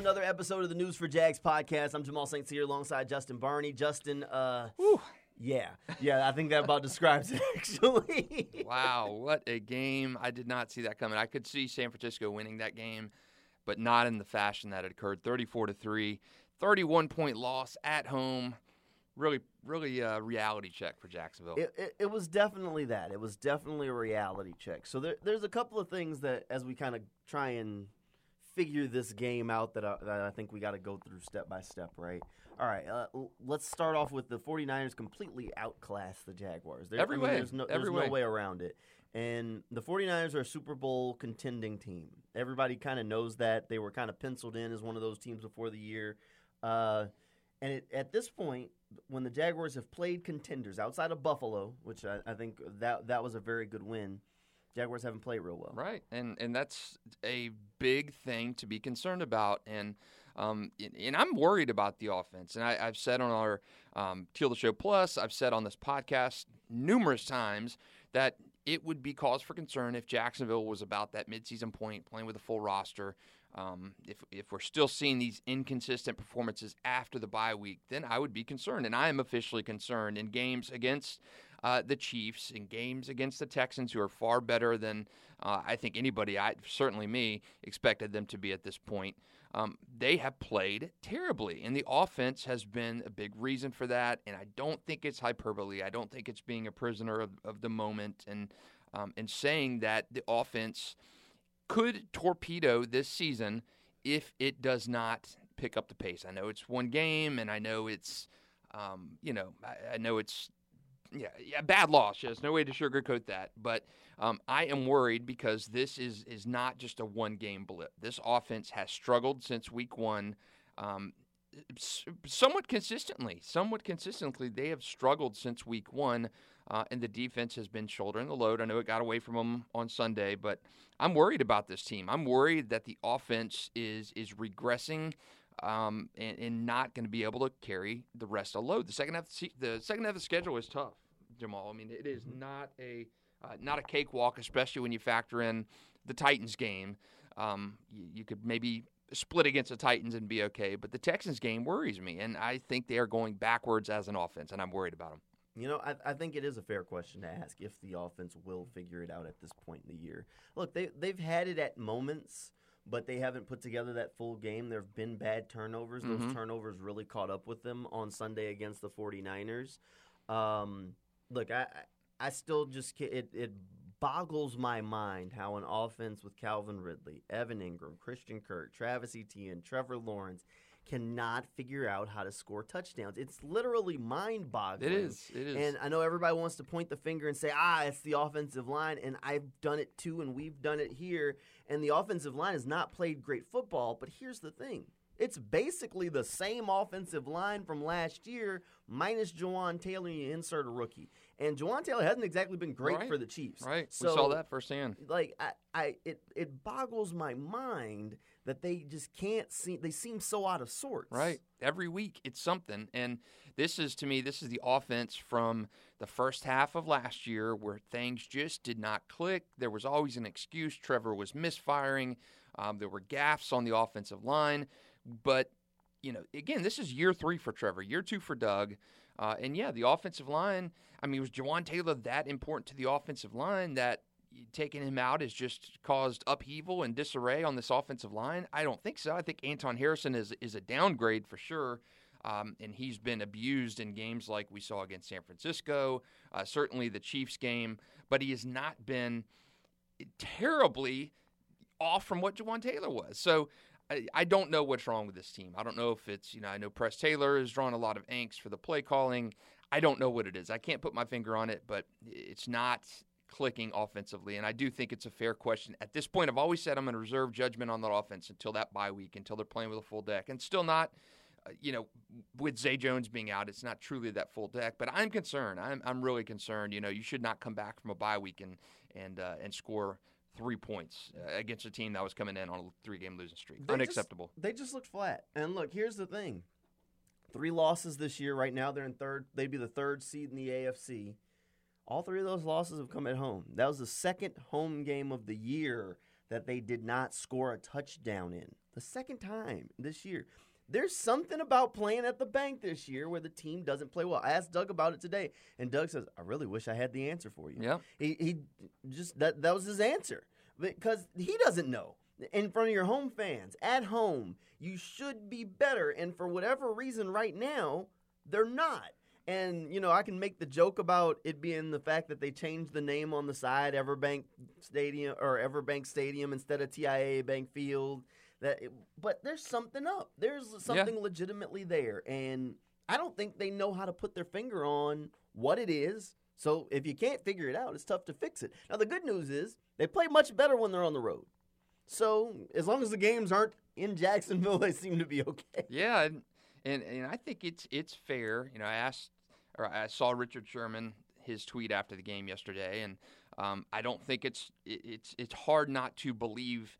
Another episode of the News for Jags podcast. I'm Jamal St. Cyr alongside Justin Barney. Justin, uh, yeah, yeah, I think that about describes it actually. Wow, what a game. I did not see that coming. I could see San Francisco winning that game, but not in the fashion that it occurred. 34 to 3, 31 point loss at home. Really, really a reality check for Jacksonville. It, it, it was definitely that. It was definitely a reality check. So there, there's a couple of things that, as we kind of try and figure this game out, that I, that I think we got to go through step by step, right? All right, uh, let's start off with the 49ers completely outclassed the Jaguars. There, Every way, There's no, every there's way. no way around it. And the 49ers are a Super Bowl contending team. Everybody kind of knows that. They were kind of penciled in as one of those teams before the year. Uh, and it, at this point, when the Jaguars have played contenders outside of Buffalo, which I, I think that that was a very good win, Jaguars haven't played real well. Right, and and that's a big thing to be concerned about, and um, and- I'm worried about the offense. And I, I've said on our um, Teal the Show Plus, I've said on this podcast numerous times that it would be cause for concern if Jacksonville was about that midseason point, playing with a full roster. Um, if if we're still seeing these inconsistent performances after the bye week, then I would be concerned, and I am officially concerned in games against uh, the Chiefs, in games against the Texans, who are far better than uh, I think anybody, I certainly me, expected them to be at this point. Um, they have played terribly, and the offense has been a big reason for that. And I don't think it's hyperbole. I don't think it's being a prisoner of, of the moment and um, and saying that the offense could torpedo this season if it does not pick up the pace. I know it's one game, and I know it's, um, you know, I, I know it's, yeah, yeah, bad loss. There's no way to sugarcoat that. But um, I am worried because this is is not just a one game blip. This offense has struggled since week one. Um, somewhat consistently, somewhat consistently, they have struggled since week one, uh, and the defense has been shouldering the load. I know it got away from them on Sunday, but I'm worried about this team. I'm worried that the offense is is regressing. Um, and, and not going to be able to carry the rest of the load. The second half, of the the second half of the schedule is tough, Jamal. I mean, it is not a uh, not a cakewalk, especially when you factor in the Titans game. Um, you, you could maybe split against the Titans and be okay, but the Texans game worries me, and I think they are going backwards as an offense, and I'm worried about them. You know, I, I think it is a fair question to ask if the offense will figure it out at this point in the year. Look, they they've had it at moments, but they haven't put together that full game. There have been bad turnovers. Those Mhm. turnovers really caught up with them on Sunday against the 49ers. Um, look, I I still just it it boggles my mind how an offense with Calvin Ridley, Evan Engram, Christian Kirk, Travis Etienne, Trevor Lawrence cannot figure out how to score touchdowns. It's literally mind-boggling. It is. It is. And I know everybody wants to point the finger and say, ah, it's the offensive line. And I've done it too, and we've done it here. And the offensive line has not played great football. But here's the thing it's basically the same offensive line from last year, minus Jawaan Taylor, and you insert a rookie. And Jawaan Taylor hasn't exactly been great Right. for the Chiefs. right. So, we saw that firsthand. Like I, I it, it boggles my mind that they just can't see they seem so out of sorts. Right. Every week it's something. And this is to me, this is the offense from the first half of last year where things just did not click. There was always an excuse. Trevor was misfiring. Um, there were gaffes on the offensive line. But, you know, again, this is year three for Trevor, year two for Doug. Uh, and yeah, the offensive line, I mean, was Jawaan Taylor that important to the offensive line that taking him out has just caused upheaval and disarray on this offensive line? I don't think so. I think Anton Harrison is is a downgrade for sure. Um, and he's been abused in games like we saw against San Francisco, uh, certainly the Chiefs game, but he has not been terribly off from what Jawaan Taylor was. So I, I don't know what's wrong with this team. I don't know if it's, you know, I know Press Taylor has drawn a lot of angst for the play calling. I don't know what it is. I can't put my finger on it, but it's not clicking offensively. And I do think it's a fair question. At this point, I've always said I'm going to reserve judgment on that offense until that bye week, until they're playing with a full deck. And still not, uh, you know, with Zay Jones being out, it's not truly that full deck. But I'm concerned. I'm, I'm really concerned. You know, you should not come back from a bye week and, and, uh, and score three points uh, against a team that was coming in on a three game losing streak. They Unacceptable. Just, they just looked flat. And look, here's the thing three losses this year. Right now, they're in third. They'd be the third seed in the AFC. All three of those losses have come at home. That was the second home game of the year that they did not score a touchdown in. The second time this year. There's something about playing at the bank this year where the team doesn't play well. I asked Doug about it today, and Doug says, "I really wish I had the answer for you." Yeah, he, he just that that was his answer because he doesn't know. In front of your home fans, at home, you should be better, and for whatever reason, right now, they're not. And you know, I can make the joke about it being the fact that they changed the name on the side, Everbank Stadium or Everbank Stadium instead of TIAA Bank Field. That, it, but there's something up. There's something yeah. legitimately there, and I don't think they know how to put their finger on what it is. So if you can't figure it out, it's tough to fix it. Now the good news is they play much better when they're on the road. So as long as the games aren't in Jacksonville, they seem to be okay. Yeah, and and, and I think it's it's fair. You know, I asked or I saw Richard Sherman his tweet after the game yesterday, and um, I don't think it's it's it's hard not to believe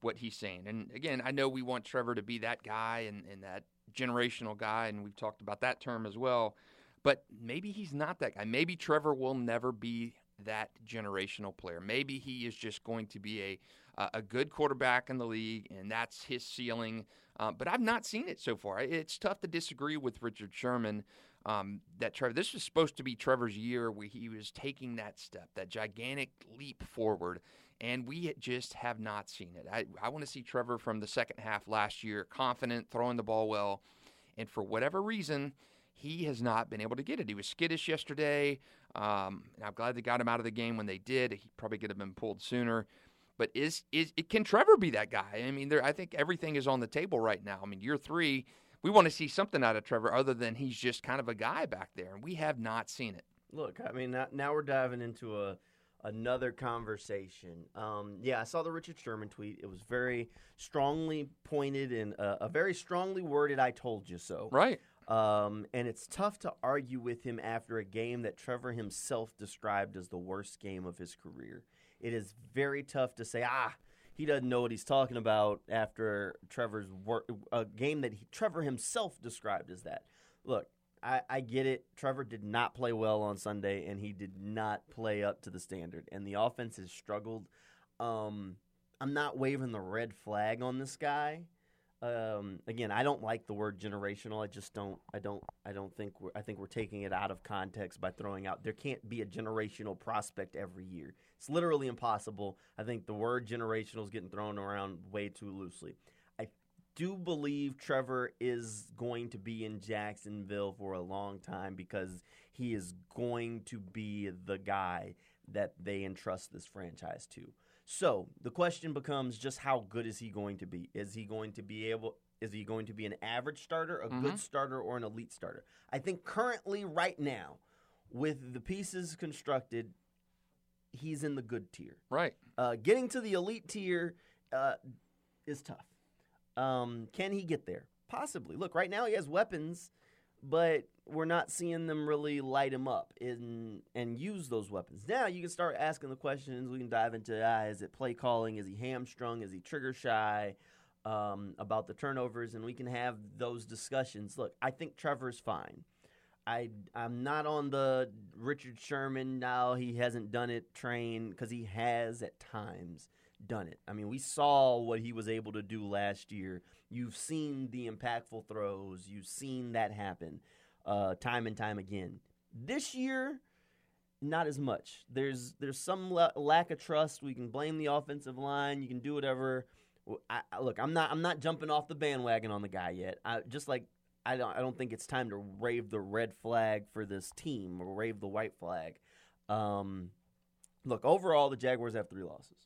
what he's saying. And again, I know we want Trevor to be that guy and, and that generational guy, and we've talked about that term as well. But maybe he's not that guy. Maybe Trevor will never be that generational player. Maybe he is just going to be a a good quarterback in the league, and that's his ceiling. Uh, but I've not seen it so far. It's tough to disagree with Richard Sherman um, that Trevor. This was supposed to be Trevor's year where he was taking that step, that gigantic leap forward, and we just have not seen it. I, I want to see Trevor from the second half last year, confident, throwing the ball well, and for whatever reason, he has not been able to get it. He was skittish yesterday, um, and I'm glad they got him out of the game when they did. He probably could have been pulled sooner. But is is it can Trevor be that guy? I mean, there, I think everything is on the table right now. I mean, year three, we want to see something out of Trevor other than he's just kind of a guy back there, and we have not seen it. Look, I mean, now, we're diving into a another conversation. Um, yeah, I saw the Richard Sherman tweet. It was very strongly pointed and uh, a very strongly worded "I told you so." Right. Um, and it's tough to argue with him after a game that Trevor himself described as the worst game of his career. It is very tough to say, ah, he doesn't know what he's talking about after Trevor's work, a game that he, Trevor himself described as that. Look, I, I get it. Trevor did not play well on Sunday, and he did not play up to the standard. And the offense has struggled. Um, I'm not waving the red flag on this guy. Um, again, I don't like the word generational. I just don't. I don't. I don't think. We're, I think we're taking it out of context by throwing out. There can't be a generational prospect every year. It's literally impossible. I think the word generational is getting thrown around way too loosely. I do believe Trevor is going to be in Jacksonville for a long time because he is going to be the guy that they entrust this franchise to. So the question becomes just how good is he going to be? Is he going to be able? Is he going to be an average starter, a mm-hmm. good starter, or an elite starter? I think currently, right now, with the pieces constructed, he's in the good tier. Right. Uh, getting to the elite tier uh, is tough. Um, can he get there? Possibly. Look, right now he has weapons, but we're not seeing them really light him up and and use those weapons. Now you can start asking the questions. We can dive into ah, is it play calling? Is he hamstrung? Is he trigger shy? Um, about the turnovers, and we can have those discussions. Look, I think Trevor's fine. I I'm not on the Richard Sherman now he hasn't done it train because he has at times done it. I mean, we saw what he was able to do last year. You've seen the impactful throws. You've seen that happen uh, time and time again. This year, not as much. There's there's some la- lack of trust. We can blame the offensive line. You can do whatever. I, I, look, I'm not I'm not jumping off the bandwagon on the guy yet. I, just like I don't I don't think it's time to rave the red flag for this team or rave the white flag. Um, look, overall, the Jaguars have three losses.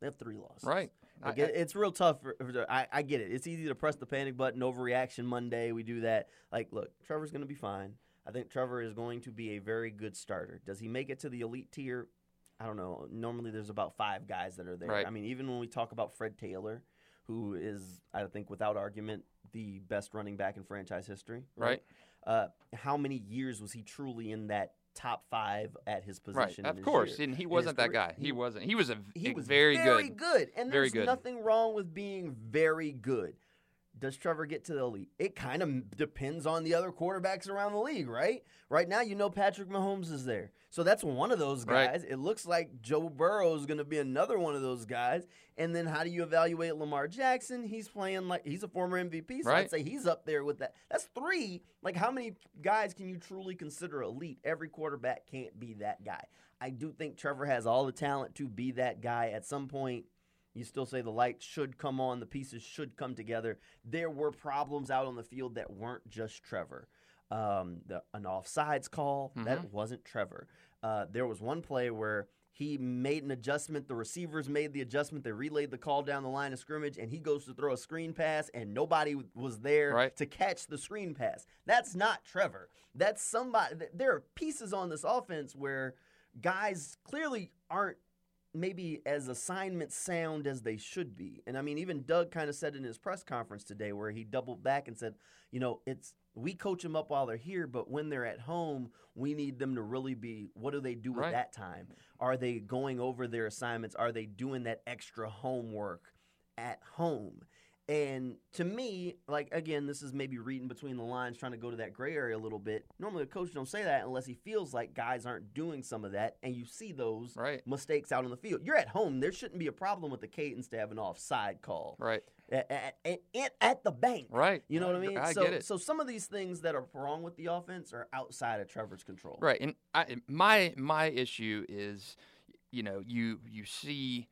They have three losses. Right. I, it, it's real tough. For, for, I, I get it. It's easy to press the panic button. Overreaction Monday. We do that. Like, look, Trevor's going to be fine. I think Trevor is going to be a very good starter. Does he make it to the elite tier? I don't know. Normally, there's about five guys that are there. Right. I mean, even when we talk about Fred Taylor, who is, I think, without argument, the best running back in franchise history. Right. Uh, how many years was he truly in that top five at his position? Right, of course, year? and he wasn't that career? guy. He, wasn't. He was a, He was very, very good. good. And there's good. nothing wrong with being very good. Does Trevor get to the elite? It kind of depends on the other quarterbacks around the league, right? Right now, you know Patrick Mahomes is there. So that's one of those Right. guys. It looks like Joe Burrow is going to be another one of those guys. And then how do you evaluate Lamar Jackson? He's playing like he's a former MVP. So Right. I'd say he's up there with that. That's three. Like, how many guys can you truly consider elite? Every quarterback can't be that guy. I do think Trevor has all the talent to be that guy. At some point, you still say the light should come on, the pieces should come together. There were problems out on the field that weren't just Trevor. Um, the, an offsides call that wasn't Trevor. Uh, there was one play where he made an adjustment. The receivers made the adjustment. They relayed the call down the line of scrimmage, and he goes to throw a screen pass, and nobody was there Right. to catch the screen pass. That's not Trevor. That's somebody. There are pieces on this offense where guys clearly aren't maybe as assignment sound as they should be. And I mean, even Doug kind of said in his press conference today where he doubled back and said, you know, it's we coach them up while they're here, but when they're at home, we need them to really be what do they do Right. that time? Are they going over their assignments? Are they doing that extra homework at home? And to me, like again, this is maybe reading between the lines, trying to go to that gray area a little bit. Normally, a coach don't say that unless he feels like guys aren't doing some of that, and you see those Right. mistakes out on the field. You're at home. There shouldn't be a problem with the cadence to have an offside call Right. at, at, at, at the bank. Right. You know what I mean? I so, get it. So some of these things that are wrong with the offense are outside of Trevor's control. Right, and I, my my issue is, you know, you you see,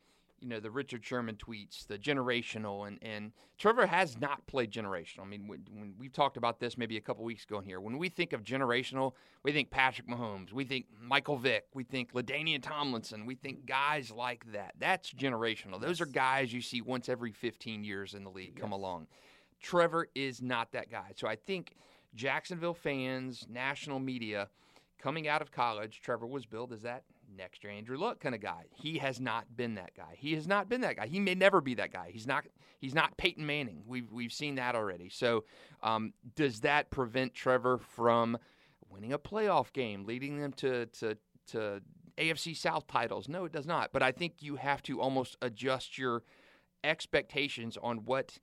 you know, the Richard Sherman tweets, the generational, and and Trevor has not played generational. I mean, when, when we've talked about this maybe a couple weeks ago in here, when we think of generational, we think Patrick Mahomes, we think Michael Vick, we think Ladainian Tomlinson, we think guys like that. That's generational. Those are guys you see once every 15 years in the league come along. Trevor is not that guy. So I think Jacksonville fans, national media, coming out of college, Trevor was billed as that next year Andrew Luck kind of guy. He has not been that guy. He has not been that guy. He may never be that guy. He's not. He's not Peyton Manning. We've we've seen that already. So um, does that prevent Trevor from winning a playoff game, leading them to to to AFC South titles? No, it does not. But I think you have to almost adjust your expectations on what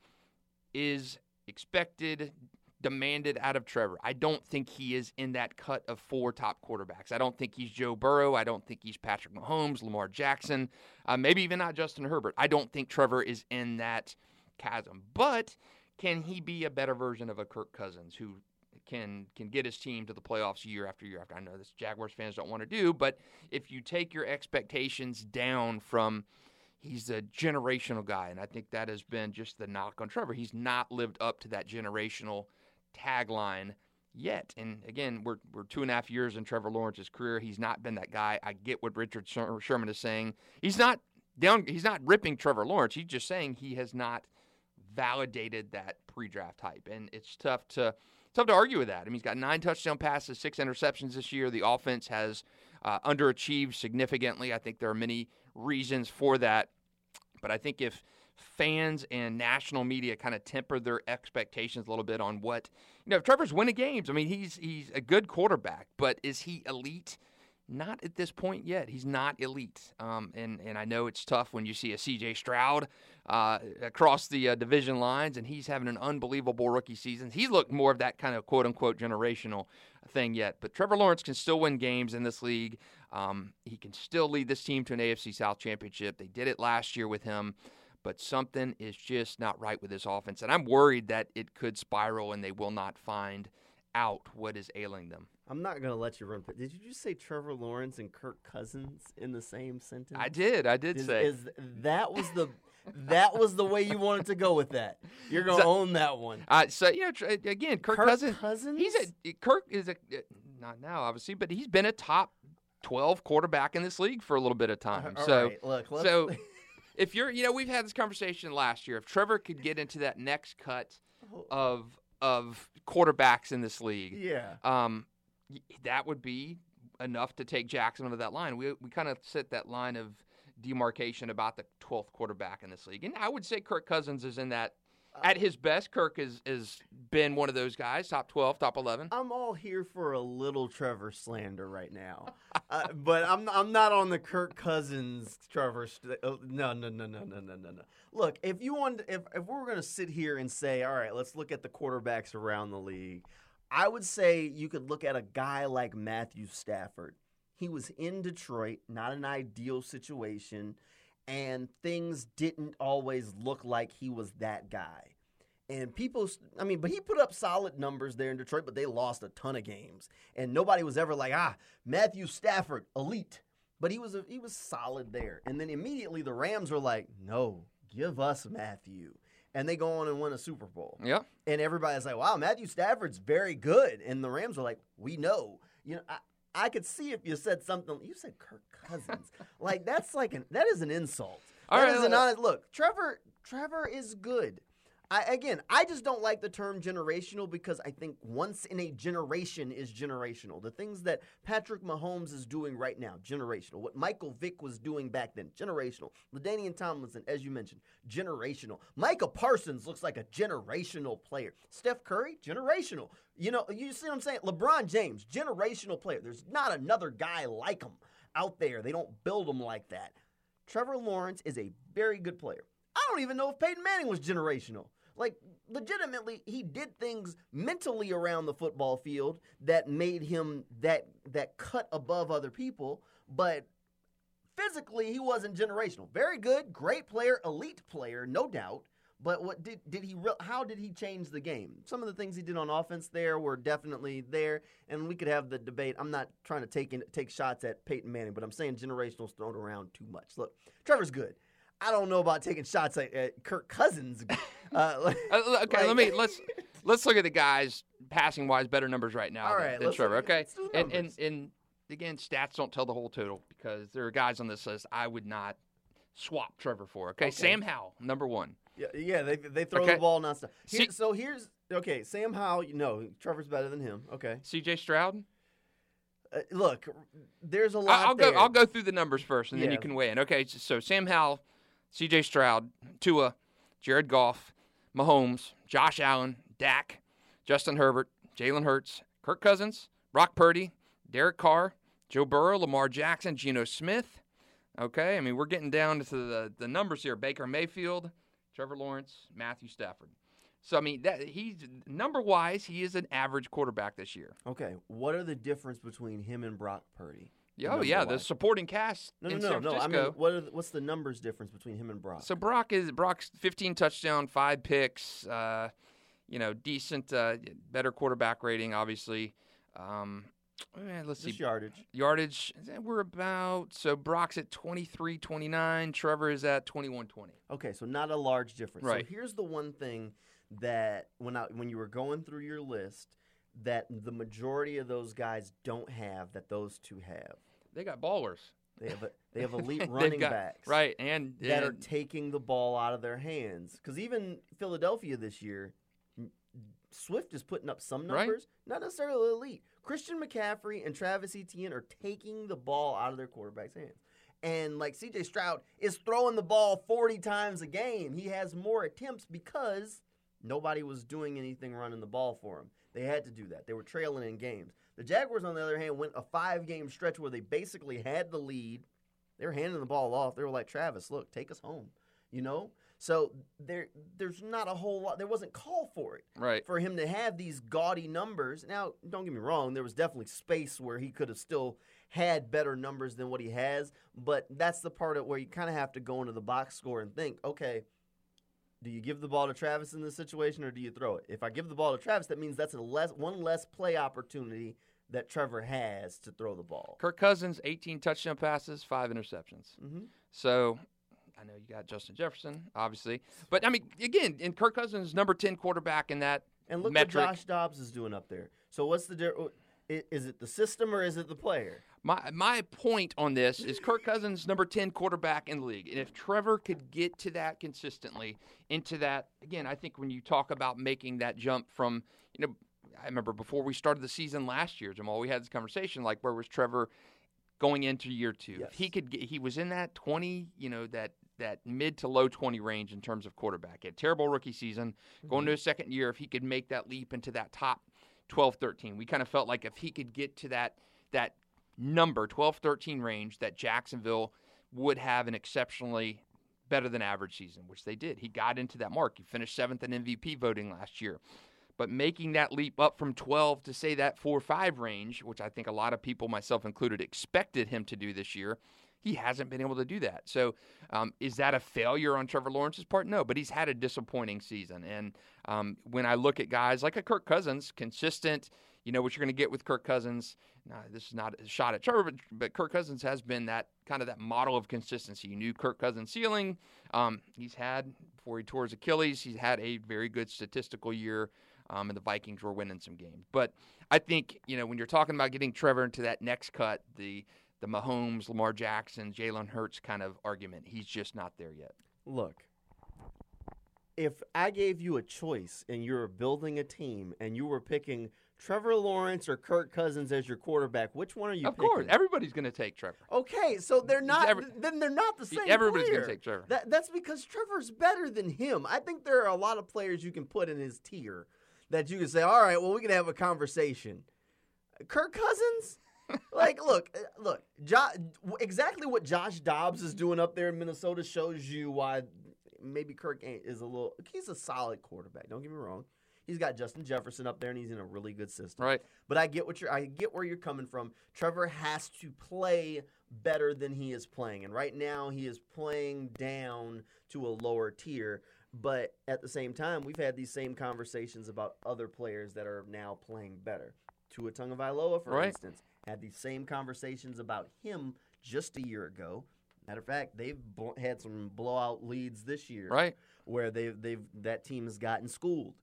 is expected, demanded out of Trevor. I don't think he is in that cut of four top quarterbacks. I don't think he's Joe Burrow. I don't think he's Patrick Mahomes, Lamar Jackson, uh, maybe even not Justin Herbert. I don't think Trevor is in that chasm. But can he be a better version of a Kirk Cousins who can can get his team to the playoffs year after year after? I know this Jaguars fans don't want to do, but if you take your expectations down from he's a generational guy, and I think that has been just the knock on Trevor. He's not lived up to that generational tagline yet. And again, we're we're two and a half years in Trevor Lawrence's career. He's not been that guy. I get what Richard Sherman is saying. He's not down. He's not ripping Trevor Lawrence. He's just saying he has not validated that pre-draft hype, and it's tough to tough to argue with that. I mean, he's got nine touchdown passes, six interceptions this year. The offense has uh, underachieved significantly. I think there are many reasons for that, but I think if fans and national media kind of temper their expectations a little bit on what you know, if Trevor's winning games, I mean, he's he's a good quarterback, but is he elite? Not at this point yet. He's not elite. Um, and, and I know it's tough when you see a CJ Stroud uh, across the uh, division lines, and he's having an unbelievable rookie season. He's looked more of that kind of quote unquote generational thing yet. But Trevor Lawrence can still win games in this league. Um, he can still lead this team to an AFC South championship. They did it last year with him, but something is just not right with this offense. And I'm worried that it could spiral and they will not find out what is ailing them. I'm not gonna let you run. Did you just say Trevor Lawrence and Kirk Cousins in the same sentence? I did. I did Is, say. is that was the that was the way you wanted to go with that? You're gonna So- own that one. Uh, so you know, again, Kirk, Kirk Cousins. Cousins? He's a Kirk is a not now obviously, but he's been a top twelve quarterback in this league for a little bit of time. All so right, look, let's, so if you're you know we've had this conversation last year. If Trevor could get into that next cut of of quarterbacks in this league, yeah. um, that would be enough to take Jackson into that line. We we kind of set that line of demarcation about the 12th quarterback in this league, and I would say Kirk Cousins is in that. At his best, Kirk has has been one of those guys, top 12, top 11. I'm all here for a little Trevor slander right now, uh, but I'm I'm not on the Kirk Cousins Trevor. St- oh, no, no, no, no, no, no, no, no. Look, if you want, if if we we're gonna sit here and say, all right, let's look at the quarterbacks around the league, I would say you could look at a guy like Matthew Stafford. He was in Detroit, not an ideal situation, and things didn't always look like he was that guy. And people, I mean, but he put up solid numbers there in Detroit, but they lost a ton of games, and nobody was ever like, ah, Matthew Stafford, elite. But he was a, he was solid there, and then immediately the Rams were like, no, give us Matthew, and they go on and win a Super Bowl. Yeah. And everybody's like, wow, Matthew Stafford's very good, and the Rams are like, we know, you know. I, I could see if you said something. You said Kirk Cousins. like that's like an that is an insult. All That right, is an honest look. Trevor Trevor is good. I again, I just don't like the term generational because I think once in a generation is generational. The things that Patrick Mahomes is doing right now, generational. What Michael Vick was doing back then, generational. Ladainian Tomlinson, as you mentioned, generational. Micah Parsons looks like a generational player. Steph Curry, generational. You know, you see what I'm saying? LeBron James, generational player. There's not another guy like him out there. They don't build them like that. Trevor Lawrence is a very good player. I don't even know if Peyton Manning was generational. Like, legitimately, he did things mentally around the football field that made him that that cut above other people, but physically he wasn't generational. Very good, great player, elite player, no doubt. But what did did he? Re- how did he change the game? Some of the things he did on offense there were definitely there, and we could have the debate. I'm not trying to take in, take shots at Peyton Manning, but I'm saying generational's thrown around too much. Look, Trevor's good. I don't know about taking shots at, at Kirk Cousins. Uh, Uh, okay, like- let me let's let's look at the guys passing wise better numbers right now than, than Trevor. Okay, and, and and again, stats don't tell the whole total because there are guys on this list I would not swap Trevor for. Okay, Okay. Sam Howell, number one. Yeah, yeah, they they throw Okay. the ball nonstop. Here, See- so here's okay. Sam Howell, you know, Trevor's better than him. Okay, C.J. Stroud. uh, look, there's a lot I'll there. go. I'll go through the numbers first, and then you can weigh in. Okay, so- so Sam Howell, C.J. Stroud, Tua, Jared Goff, Mahomes, Josh Allen, Dak, Justin Herbert, Jalen Hurts, Kirk Cousins, Brock Purdy, Derek Carr, Joe Burrow, Lamar Jackson, Geno Smith. Okay, I mean we're getting down to the the numbers here: Baker Mayfield, Trevor Lawrence, Matthew Stafford. So I mean that he's number wise, he is an average quarterback this year. Okay, what are the difference between him and Brock Purdy? Yeah, Oh yeah, the supporting cast No, no, in no, San no. I Francisco. mean, what are the, what's the numbers difference between him and Brock? So Brock is Brock's 15 touchdown, five picks. Uh, you know, decent, uh, better quarterback rating, obviously. Um, eh, let's Just see, yardage. yardage. We're about so Brock's at 23, 29. Trevor is at 21, 20. Okay, so not a large difference. Right. So here's the one thing that when I when you were going through your list that the majority of those guys don't have that those two have. They got ballers. They have a, they have elite running got- backs. right? And, that are taking the ball out of their hands. Because even Philadelphia this year, Swift is putting up some Right. numbers, not necessarily elite. Christian McCaffrey and Travis Etienne are taking the ball out of their quarterback's hands. And like CJ Stroud is throwing the ball 40 times a game. He has more attempts because nobody was doing anything running the ball for him. They had to do that. They were trailing in games. The Jaguars, on the other hand, went a five game stretch where they basically had the lead they were handing the ball off. They were like, Travis, look, take us home. You know? So there there's not a whole lot there wasn't call for it. right. For him to have these gaudy numbers. Now, don't get me wrong, there was definitely space where he could have still had better numbers than what he has, but that's the part of where you kind of have to go into the box score and think, okay, do you give the ball to Travis in this situation or do you throw it? If I give the ball to Travis, that means that's a less one less play opportunity that Trevor has to throw the ball. Kirk Cousins, 18 touchdown passes, five interceptions. Mhm. So I know you got Justin Jefferson, obviously, but I mean, again, in Kirk Cousins, number 10 quarterback in that And look metric. what Josh Dobbs is doing up there. So what's the Is it the system or is it the player? My my point on this is Kirk Cousins number 10 quarterback in the league. And if Trevor could get to that consistently into that again, I think when you talk about making that jump from, you know, I remember before we started the season last year, Jamal, we had this conversation like where was Trevor going into year two? Yes. If he could get, he was in that 20, you know, that that mid to low 20 range in terms of quarterback. He had terrible rookie season, going mm-hmm. to his second year if he could make that leap into that top 12 13. We kind of felt like if he could get to that that number 12 13 range that Jacksonville would have an exceptionally better than average season, which they did. He got into that mark. He finished seventh in MVP voting last year. But making that leap up from 12 to say that 4 5 range, which I think a lot of people, myself included, expected him to do this year, he hasn't been able to do that. So, um, is that a failure on Trevor Lawrence's part? No, but he's had a disappointing season. And um, when I look at guys like a Kirk Cousins, consistent, you know what you're going to get with Kirk Cousins. Now, this is not a shot at Trevor, but, but Kirk Cousins has been that kind of that model of consistency. You knew Kirk Cousins' ceiling. Um, he's had before he tore his Achilles, he's had a very good statistical year. Um, and the Vikings were winning some games. But I think you know when you're talking about getting Trevor into that next cut, the the Mahomes, Lamar Jackson, Jalen Hurts kind of argument, he's just not there yet. Look, if I gave you a choice and you were building a team and you were picking Trevor Lawrence or Kirk Cousins as your quarterback, which one are you of picking? course, everybody's going to take Trevor. Okay, so they're not. Every- then they're not the same. Everybody's going to take Trevor. That, that's because Trevor's better than him. I think there are a lot of players you can put in his tier that you can say, all right, well, we can have a conversation. Kirk Cousins? Like, look, uh, look, jo- exactly what Josh Dobbs is doing up there in Minnesota shows you why maybe Kirk ain't, is a little. He's a solid quarterback. Don't get me wrong. He's got Justin Jefferson up there, and he's in a really good system. Right. But I get what you're. I get where you're coming from. Trevor has to play better than he is playing, and right now he is playing down to a lower tier. But at the same time, we've had these same conversations about other players that are now playing better. Tua Tagovailoa, for Right. instance, had these same conversations about him just a year ago. Matter of fact, they've bl- had some blowout leads this year, Right. Where they've they've that team has gotten schooled.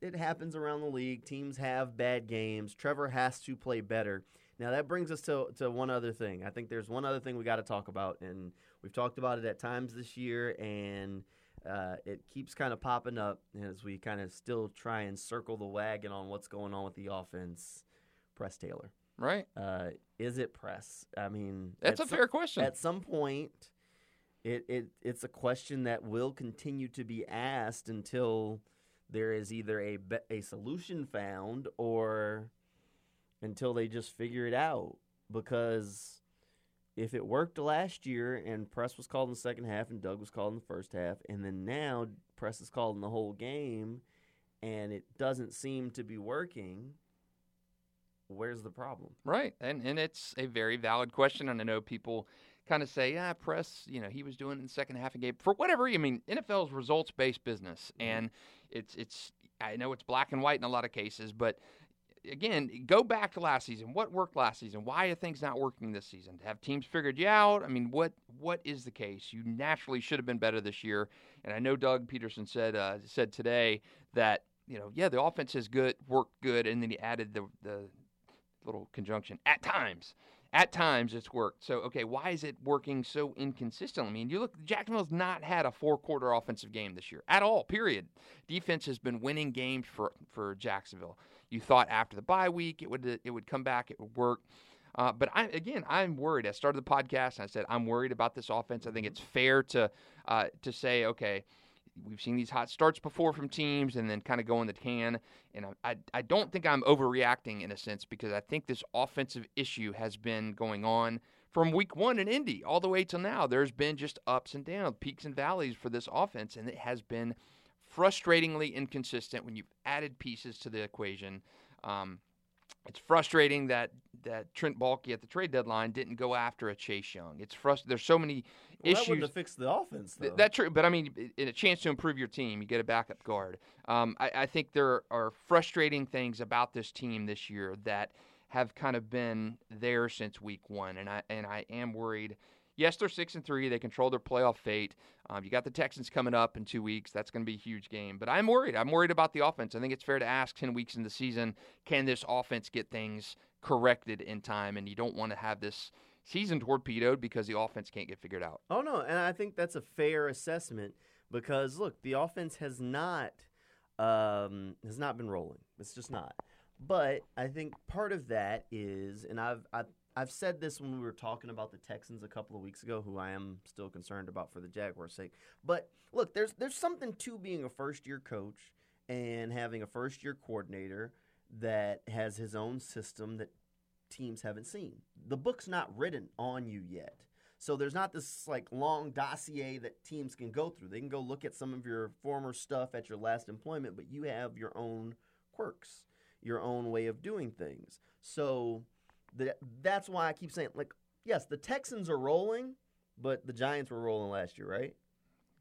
It happens around the league. Teams have bad games. Trevor has to play better. Now that brings us to to one other thing. I think there's one other thing we got to talk about, and we've talked about it at times this year, and uh, it keeps kind of popping up as we kind of still try and circle the wagon on what's going on with the offense. Press Taylor. Right. Uh, is it press? I mean, That's a some- fair question. At some point, it, it it's a question that will continue to be asked until there is either a a solution found or until they just figure it out. Because if it worked last year and press was called in the second half and Doug was called in the first half, and then now press is called in the whole game, and it doesn't seem to be working. Where's the problem? Right, and and it's a very valid question, and I know people kind of say, "Yeah, press, you know, he was doing it in the second half of the game for whatever." I mean, NFL is results based business, and it's it's I know it's black and white in a lot of cases, but again, go back to last season. What worked last season? Why are things not working this season? Have teams figured you out? I mean, what what is the case? You naturally should have been better this year, and I know Doug Pederson said uh, said today that you know, yeah, the offense has good worked good, and then he added the the little conjunction at times. At times it's worked. So okay, why is it working so inconsistently? I mean, you look Jacksonville's not had a four quarter offensive game this year at all. Period. Defense has been winning games for for Jacksonville. You thought after the bye week it would it would come back, it would work. Uh, but I again, I'm worried. I started the podcast and I said I'm worried about this offense. I think it's fair to uh, to say okay, we've seen these hot starts before from teams and then kind of go in the can. And I, I, I don't think I'm overreacting in a sense because I think this offensive issue has been going on from week one in Indy all the way till now. There's been just ups and downs, peaks and valleys for this offense, and it has been frustratingly inconsistent when you've added pieces to the equation. Um, it's frustrating that that Trent Baalke at the trade deadline didn't go after a Chase Young. It's frustrating. There's so many Well, that issues. wouldn't have fixed the offense, though. Th- That's true, but I mean, in a chance to improve your team, you get a backup guard. Um, I, I think there are frustrating things about this team this year that have kind of been there since week one, and I and I am worried. Yes, they're six and three. They control their playoff fate. Um, you got the Texans coming up in two weeks. That's going to be a huge game. But I'm worried. I'm worried about the offense. I think it's fair to ask ten weeks in the season, can this offense get things corrected in time? And you don't want to have this season torpedoed because the offense can't get figured out. Oh no, and I think that's a fair assessment because look, the offense has not um, has not been rolling. It's just not. But I think part of that is, and I've, I've I've said this when we were talking about the Texans a couple of weeks ago, who I am still concerned about for the Jaguars' sake. But look, there's there's something to being a first year coach and having a first year coordinator that has his own system that teams haven't seen. The book's not written on you yet. So there's not this like long dossier that teams can go through. They can go look at some of your former stuff at your last employment, but you have your own quirks, your own way of doing things. So the, that's why I keep saying like yes, the Texans are rolling, but the Giants were rolling last year, right?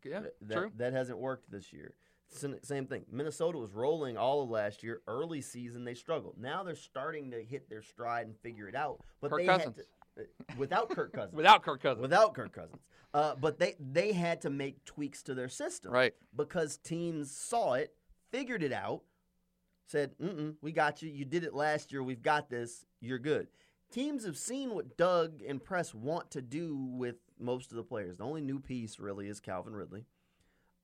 Yeah, that, true. That hasn't worked this year. Same thing. Minnesota was rolling all of last year. Early season, they struggled. Now they're starting to hit their stride and figure it out. But Kirk they Cousins. had to, uh, without Kirk Cousins. Without Kirk Cousins. Without Kirk Cousins. Uh, but they they had to make tweaks to their system, Right. Because teams saw it, figured it out, said, "Mm, we got you. You did it last year. We've got this. You're good." Teams have seen what Doug and Press want to do with most of the players. The only new piece really is Calvin Ridley.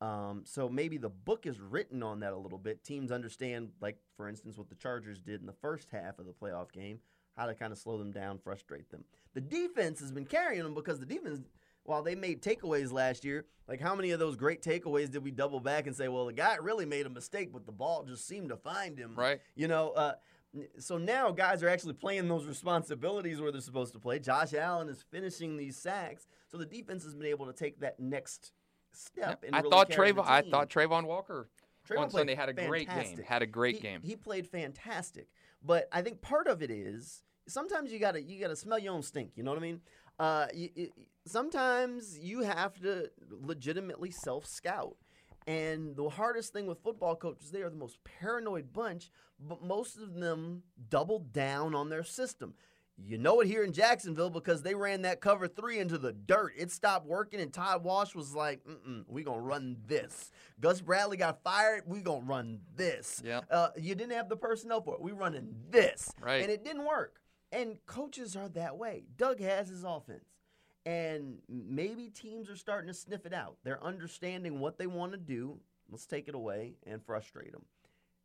Um, so maybe the book is written on that a little bit. Teams understand, like for instance, what the Chargers did in the first half of the playoff game, how to kind of slow them down, frustrate them. The defense has been carrying them because the defense, while they made takeaways last year, like how many of those great takeaways did we double back and say, well, the guy really made a mistake, but the ball just seemed to find him, Right. You know. Uh, so now guys are actually playing those responsibilities where they're supposed to play. Josh Allen is finishing these sacks, so the defense has been able to take that next step. I really thought Travon. I thought Travon Walker Travon on Sunday had a great game. Had a great He- game. He played fantastic, but I think part of it is sometimes you gotta you gotta smell your own stink. You know what I mean? Uh, you, you- sometimes you have to legitimately self scout. And the hardest thing with football coaches, they are the most paranoid bunch, but most of them doubled down on their system. You know it here in Jacksonville because they ran that cover three into the dirt. It stopped working, and Todd Wash was like, Mm-mm, "We gonna run this." Gus Bradley got fired. We gonna run this. Yep. Uh, you didn't have the personnel for it. We running this, Right. And it didn't work. And coaches are that way. Doug has his offense, and maybe teams are starting to sniff it out. They're understanding what they want to do. Let's take it away and frustrate them,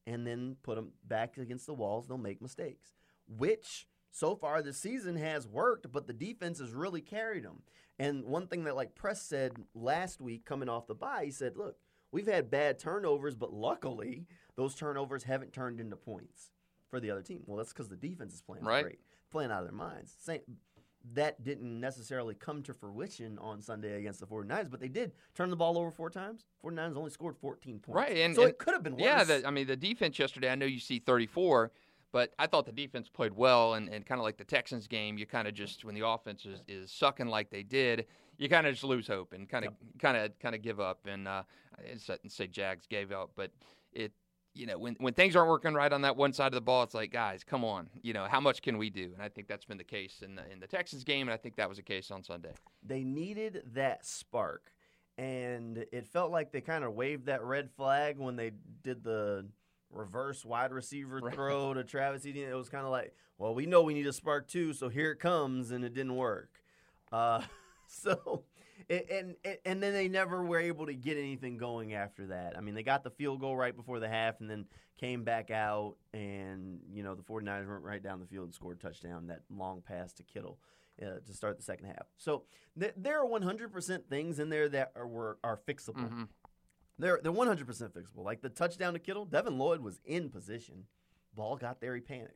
and then put them back against the walls. They'll make mistakes, which so far this season has worked, but the defense has really carried them. And one thing that like Press said last week coming off the bye, he said, "Look, we've had bad turnovers, but luckily those turnovers haven't turned into points for the other team." Well, that's because the defense is playing Right. great, playing out of their minds. Same, that didn't necessarily come to fruition on Sunday against the 49ers, but they did turn the ball over four times. 49ers only scored 14 points. Right, and- so and- it could have been worse. Yeah, the, I mean the defense yesterday. I know you see 34, but I thought the defense played well, and, and kind of like the Texans game, you kind of just when the offense is, is sucking like they did, you kind of just lose hope and kind of kind of kind of give up. And uh, I didn't say Jags gave up, but it you know when when things aren't working right on that one side of the ball, it's like guys, come on, you know how much can we do? And I think that's been the case in the in the Texans game, and I think that was the case on Sunday. they needed that spark. And it felt like they kind of waved that red flag when they did the reverse wide receiver Right. throw to Travis Etienne. It was kind of like, well, we know we need a spark too, so here it comes, and it didn't work. Uh, so, and, and and then they never were able to get anything going after that. I mean, they got the field goal right before the half, and then came back out, and you know the 49ers went right down the field and scored a touchdown. That long pass to Kittle uh, to start the second half. So th- there are 100% things in there that are were, are fixable. Mhm. They're they're 100% fixable. Like the touchdown to Kittle, Devin Lloyd was in position. Ball got there, he panicked.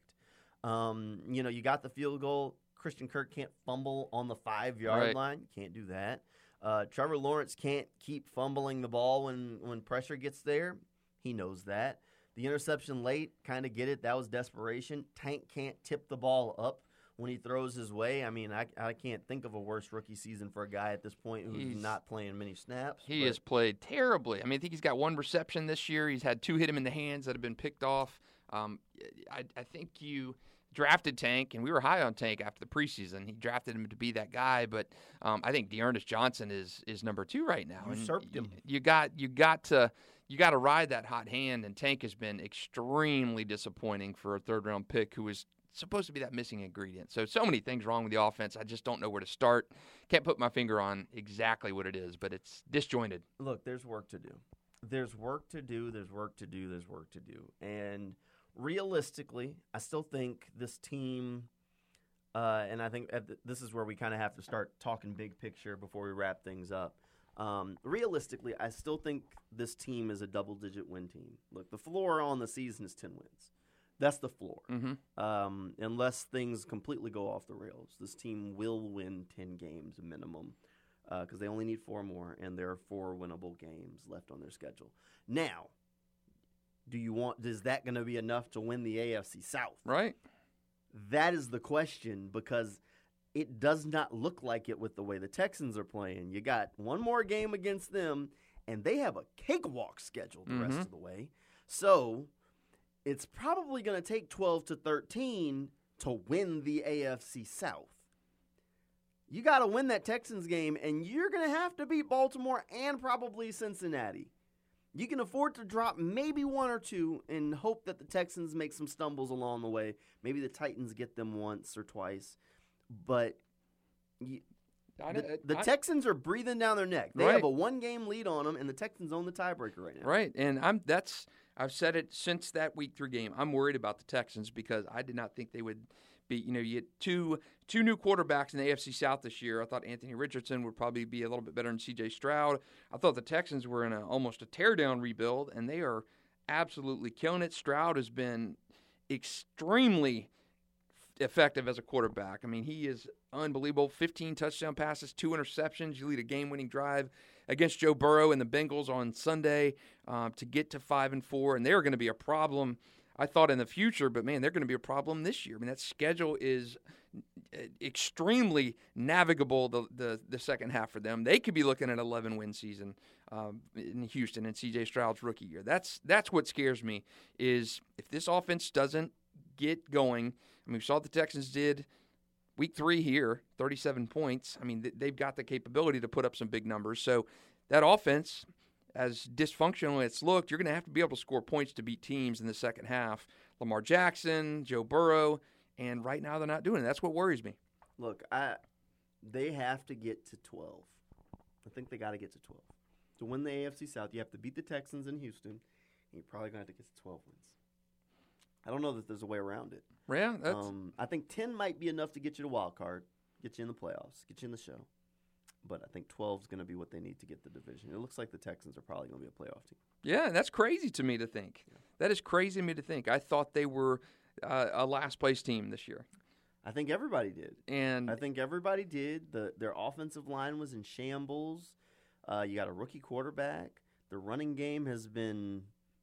Um, you know, you got the field goal. Christian Kirk can't fumble on the five yard Right. line. You can't do that. Uh, Trevor Lawrence can't keep fumbling the ball when when pressure gets there. He knows that. The interception late, kind of get it. That was desperation. Tank can't tip the ball up when he throws his way. I mean, I, I can't think of a worse rookie season for a guy at this point who's He's- not playing many snaps. He but- has played terribly. I mean, I think he's got one reception this year. He's had two hit him in the hands that have been picked off. Um, I, I think you drafted Tank, and we were high on Tank after the preseason. He drafted him to be that guy, but um, I think D'Ernest Johnson is is number two right now. And Usurped him. y- You got you got to you got to ride that hot hand, and Tank has been extremely disappointing for a third round pick who was supposed to be that missing ingredient. So so many things wrong with the offense. I just don't know where to start. Can't put my finger on exactly what it is, but it's disjointed. look, there's work to do. There's work to do. There's work to do. There's work to do. And realistically, I still think this team, uh, and I think this is where we kind of have to start talking big picture before we wrap things up. Um, realistically, I still think this team is a double digit win team. Look, the floor on the season is 10 wins. That's the floor. Mm-hmm. Um, unless things completely go off the rails, this team will win 10 games minimum because uh, they only need four more, and there are four winnable games left on their schedule. Now, do you want? Is that going to be enough to win the AFC South? Right. That is the question because it does not look like it with the way the Texans are playing. You got one more game against them, and they have a cakewalk schedule the rest Mhm. of the way. So it's probably going to take 12 to 13 to win the AFC South. You got to win that Texans game, and you're going to have to beat Baltimore and probably Cincinnati. You can afford to drop maybe one or two and hope that the Texans make some stumbles along the way. Maybe the Titans get them once or twice. But you, the, the I- Texans are breathing down their neck. They Right. have a one game lead on them, and the Texans own the tiebreaker right now. Right, and I'm that's I've said it since that week three game. I'm worried about the Texans because I did not think they would be. You know, you had two two new quarterbacks in the AFC South this year. I thought Anthony Richardson would probably be a little bit better than C.J. Stroud. I thought the Texans were in a, almost a teardown rebuild, and they are absolutely killing it. Stroud has been extremely effective as a quarterback. I mean, he is unbelievable. 15 touchdown passes, two interceptions. You lead a game-winning drive against Joe Burrow and the Bengals on Sunday uh, to get to five and four, and they're going to be a problem. I thought in the future, but man, they're going to be a problem this year. I mean, that schedule is uh, extremely navigable. The, the the second half for them, they could be looking at an 11 win season um, in Houston in C.J. Stroud's rookie year. That's that's what scares me. Is if this offense doesn't get going. I mean, we saw what the Texans did week three here, 37 points. I mean, they've got the capability to put up some big numbers. So that offense, as dysfunctional as it's looked, you're going to have to be able to score points to beat teams in the second half. Lamar Jackson, Joe Burrow, and right now they're not doing it. That's what worries me. Look, I they have to get to 12. I think they got to get to 12. To win the AFC South, you have to beat the Texans in Houston, and you're probably going to have to get to 12 wins. I don't know that there's a way around it. Yeah, that's Um, I think 10 might be enough to get you to wild card, get you in the playoffs, get you in the show. But I think 12 is going to be what they need to get the division. It looks like the Texans are probably going to be a playoff team. yeah, that's crazy to me to think. That is crazy to me to think. I thought they were uh, a last place team this year, I think everybody did. and I think everybody did. The their offensive line was in shambles. Uh, you got a rookie quarterback. The running game has been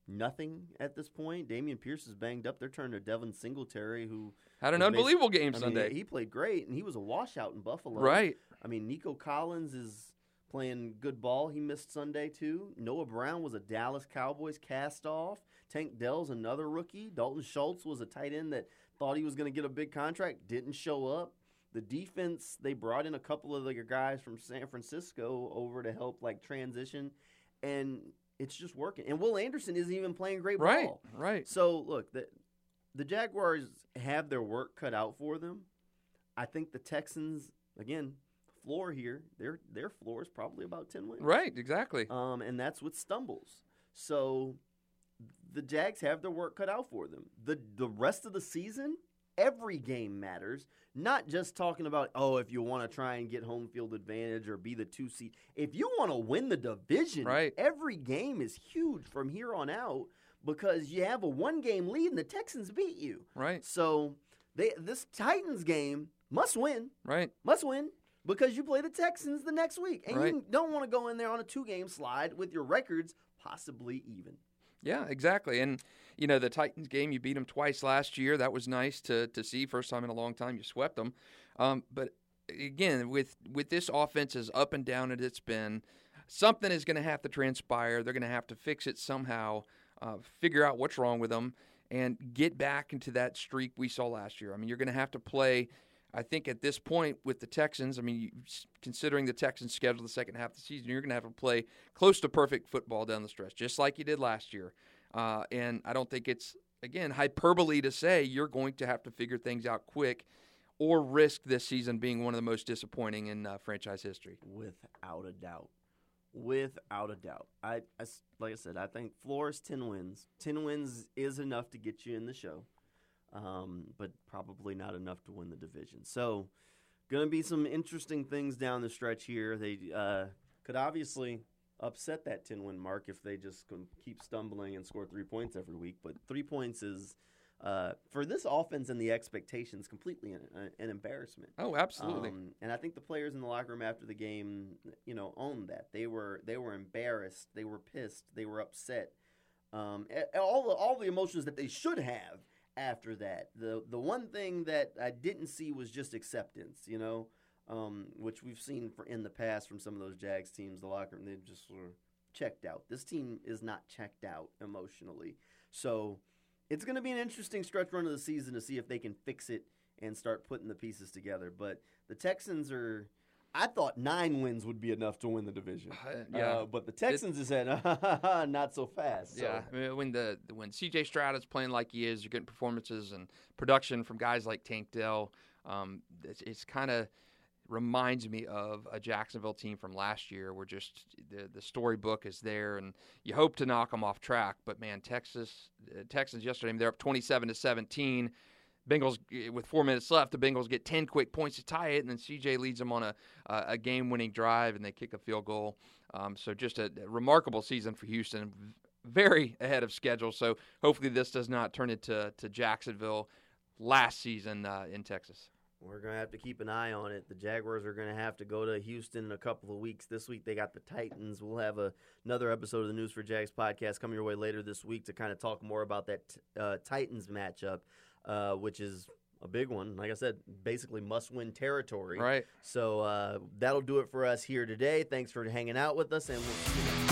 nothing at this point. Dameon Pierce is banged up. They're turning to Devin Singletary, who had an unbelievable game I mean, Sunday. he played great, and he was a washout in Buffalo. right. I mean, Nico Collins is playing good ball. He missed Sunday too. Noah Brown was a Dallas Cowboys cast off. Tank Dell's another rookie. Dalton Schultz was a tight end that thought he was going to get a big contract, didn't show up. The defense, they brought in a couple of the guys from San Francisco over to help like transition, and it's just working. And Will Anderson isn't even playing great Right. ball. Right. So look, the the Jaguars have their work cut out for them. I think the Texans again floor here. Their their floor is probably about ten wins. Right. Exactly. Um, and that's with stumbles. So the Jags have their work cut out for them. The the rest of the season, every game matters. Not just talking about oh, if you want to try and get home field advantage or be the two seed. If you want to win the division, Right. every game is huge from here on out because you have a one game lead and the Texans beat you. Right. So they this Titans game must win Right. must win because you play the Texans the next week, and Right. you don't want to go in there on a two-game slide with your records possibly even. Yeah, exactly. And you know, the Titans game, you beat them twice last year. That was nice to to see. First time in a long time, you swept them. Um, but again, with with this offense as up and down as it's been, something is going to have to transpire. They're going to have to fix it somehow. Uh, figure out what's wrong with them and get back into that streak we saw last year. I mean, you're going to have to play. I think at this point with the Texans, I mean, you, considering the Texans' schedule the second half of the season, you're going to have to play close to perfect football down the stretch, just like you did last year. Uh, and I don't think it's again hyperbole to say you're going to have to figure things out quick, or risk this season being one of the most disappointing in uh, franchise history. Without a doubt. Without a doubt. I, I like I said, I think floor is 10 wins. 10 wins is enough to get you in the show, um, but probably not enough to win the division. So, going to be some interesting things down the stretch here. They uh, could obviously upset that 10 win mark if they just can keep stumbling and score three points every week, but three points is. Uh, for this offense and the expectations, completely an, an embarrassment. Oh, absolutely. Um, and I think the players in the locker room after the game, you know, owned that. They were they were embarrassed. They were pissed. They were upset. Um, all the, all the emotions that they should have after that. The the one thing that I didn't see was just acceptance. You know, um, which we've seen for in the past from some of those Jags teams. The locker room they just sort of checked out. This team is not checked out emotionally. So it's going to be an interesting stretch run of the season to see if they can fix it and start putting the pieces together. But the Texans are. I thought nine wins would be enough to win the division. Uh, yeah. Uh, but the Texans has said, not so fast. So. Yeah, I mean, when the when CJ Stroud is playing like he is, you're getting performances and production from guys like Tank Dell. Um, it's, it's kind of reminds me of a Jacksonville team from last year, where just the the storybook is there, and you hope to knock them off track. But man, Texas uh, Texans yesterday, they're up 27 to 17. Bengals eh, with four minutes left, the Bengals get 10 quick points to tie it, and then CJ leads them on a a a game-winning drive, and they kick a field goal. Um, so just a, a remarkable season for Houston, very ahead of schedule. So hopefully this does not turn into to Jacksonville last season uh, in Texas. We're going to have to keep an eye on it. The Jaguars are going to have to go to Houston in a couple of weeks. This week they got the Titans. We'll have a, another episode of the News4JAX podcast coming your way later this week to kind of talk more about that uh, Titans matchup, uh, which is a big one. Like I said, basically must win territory. Right. So uh, that'll do it for us here today. Thanks for hanging out with us, and we'll see you next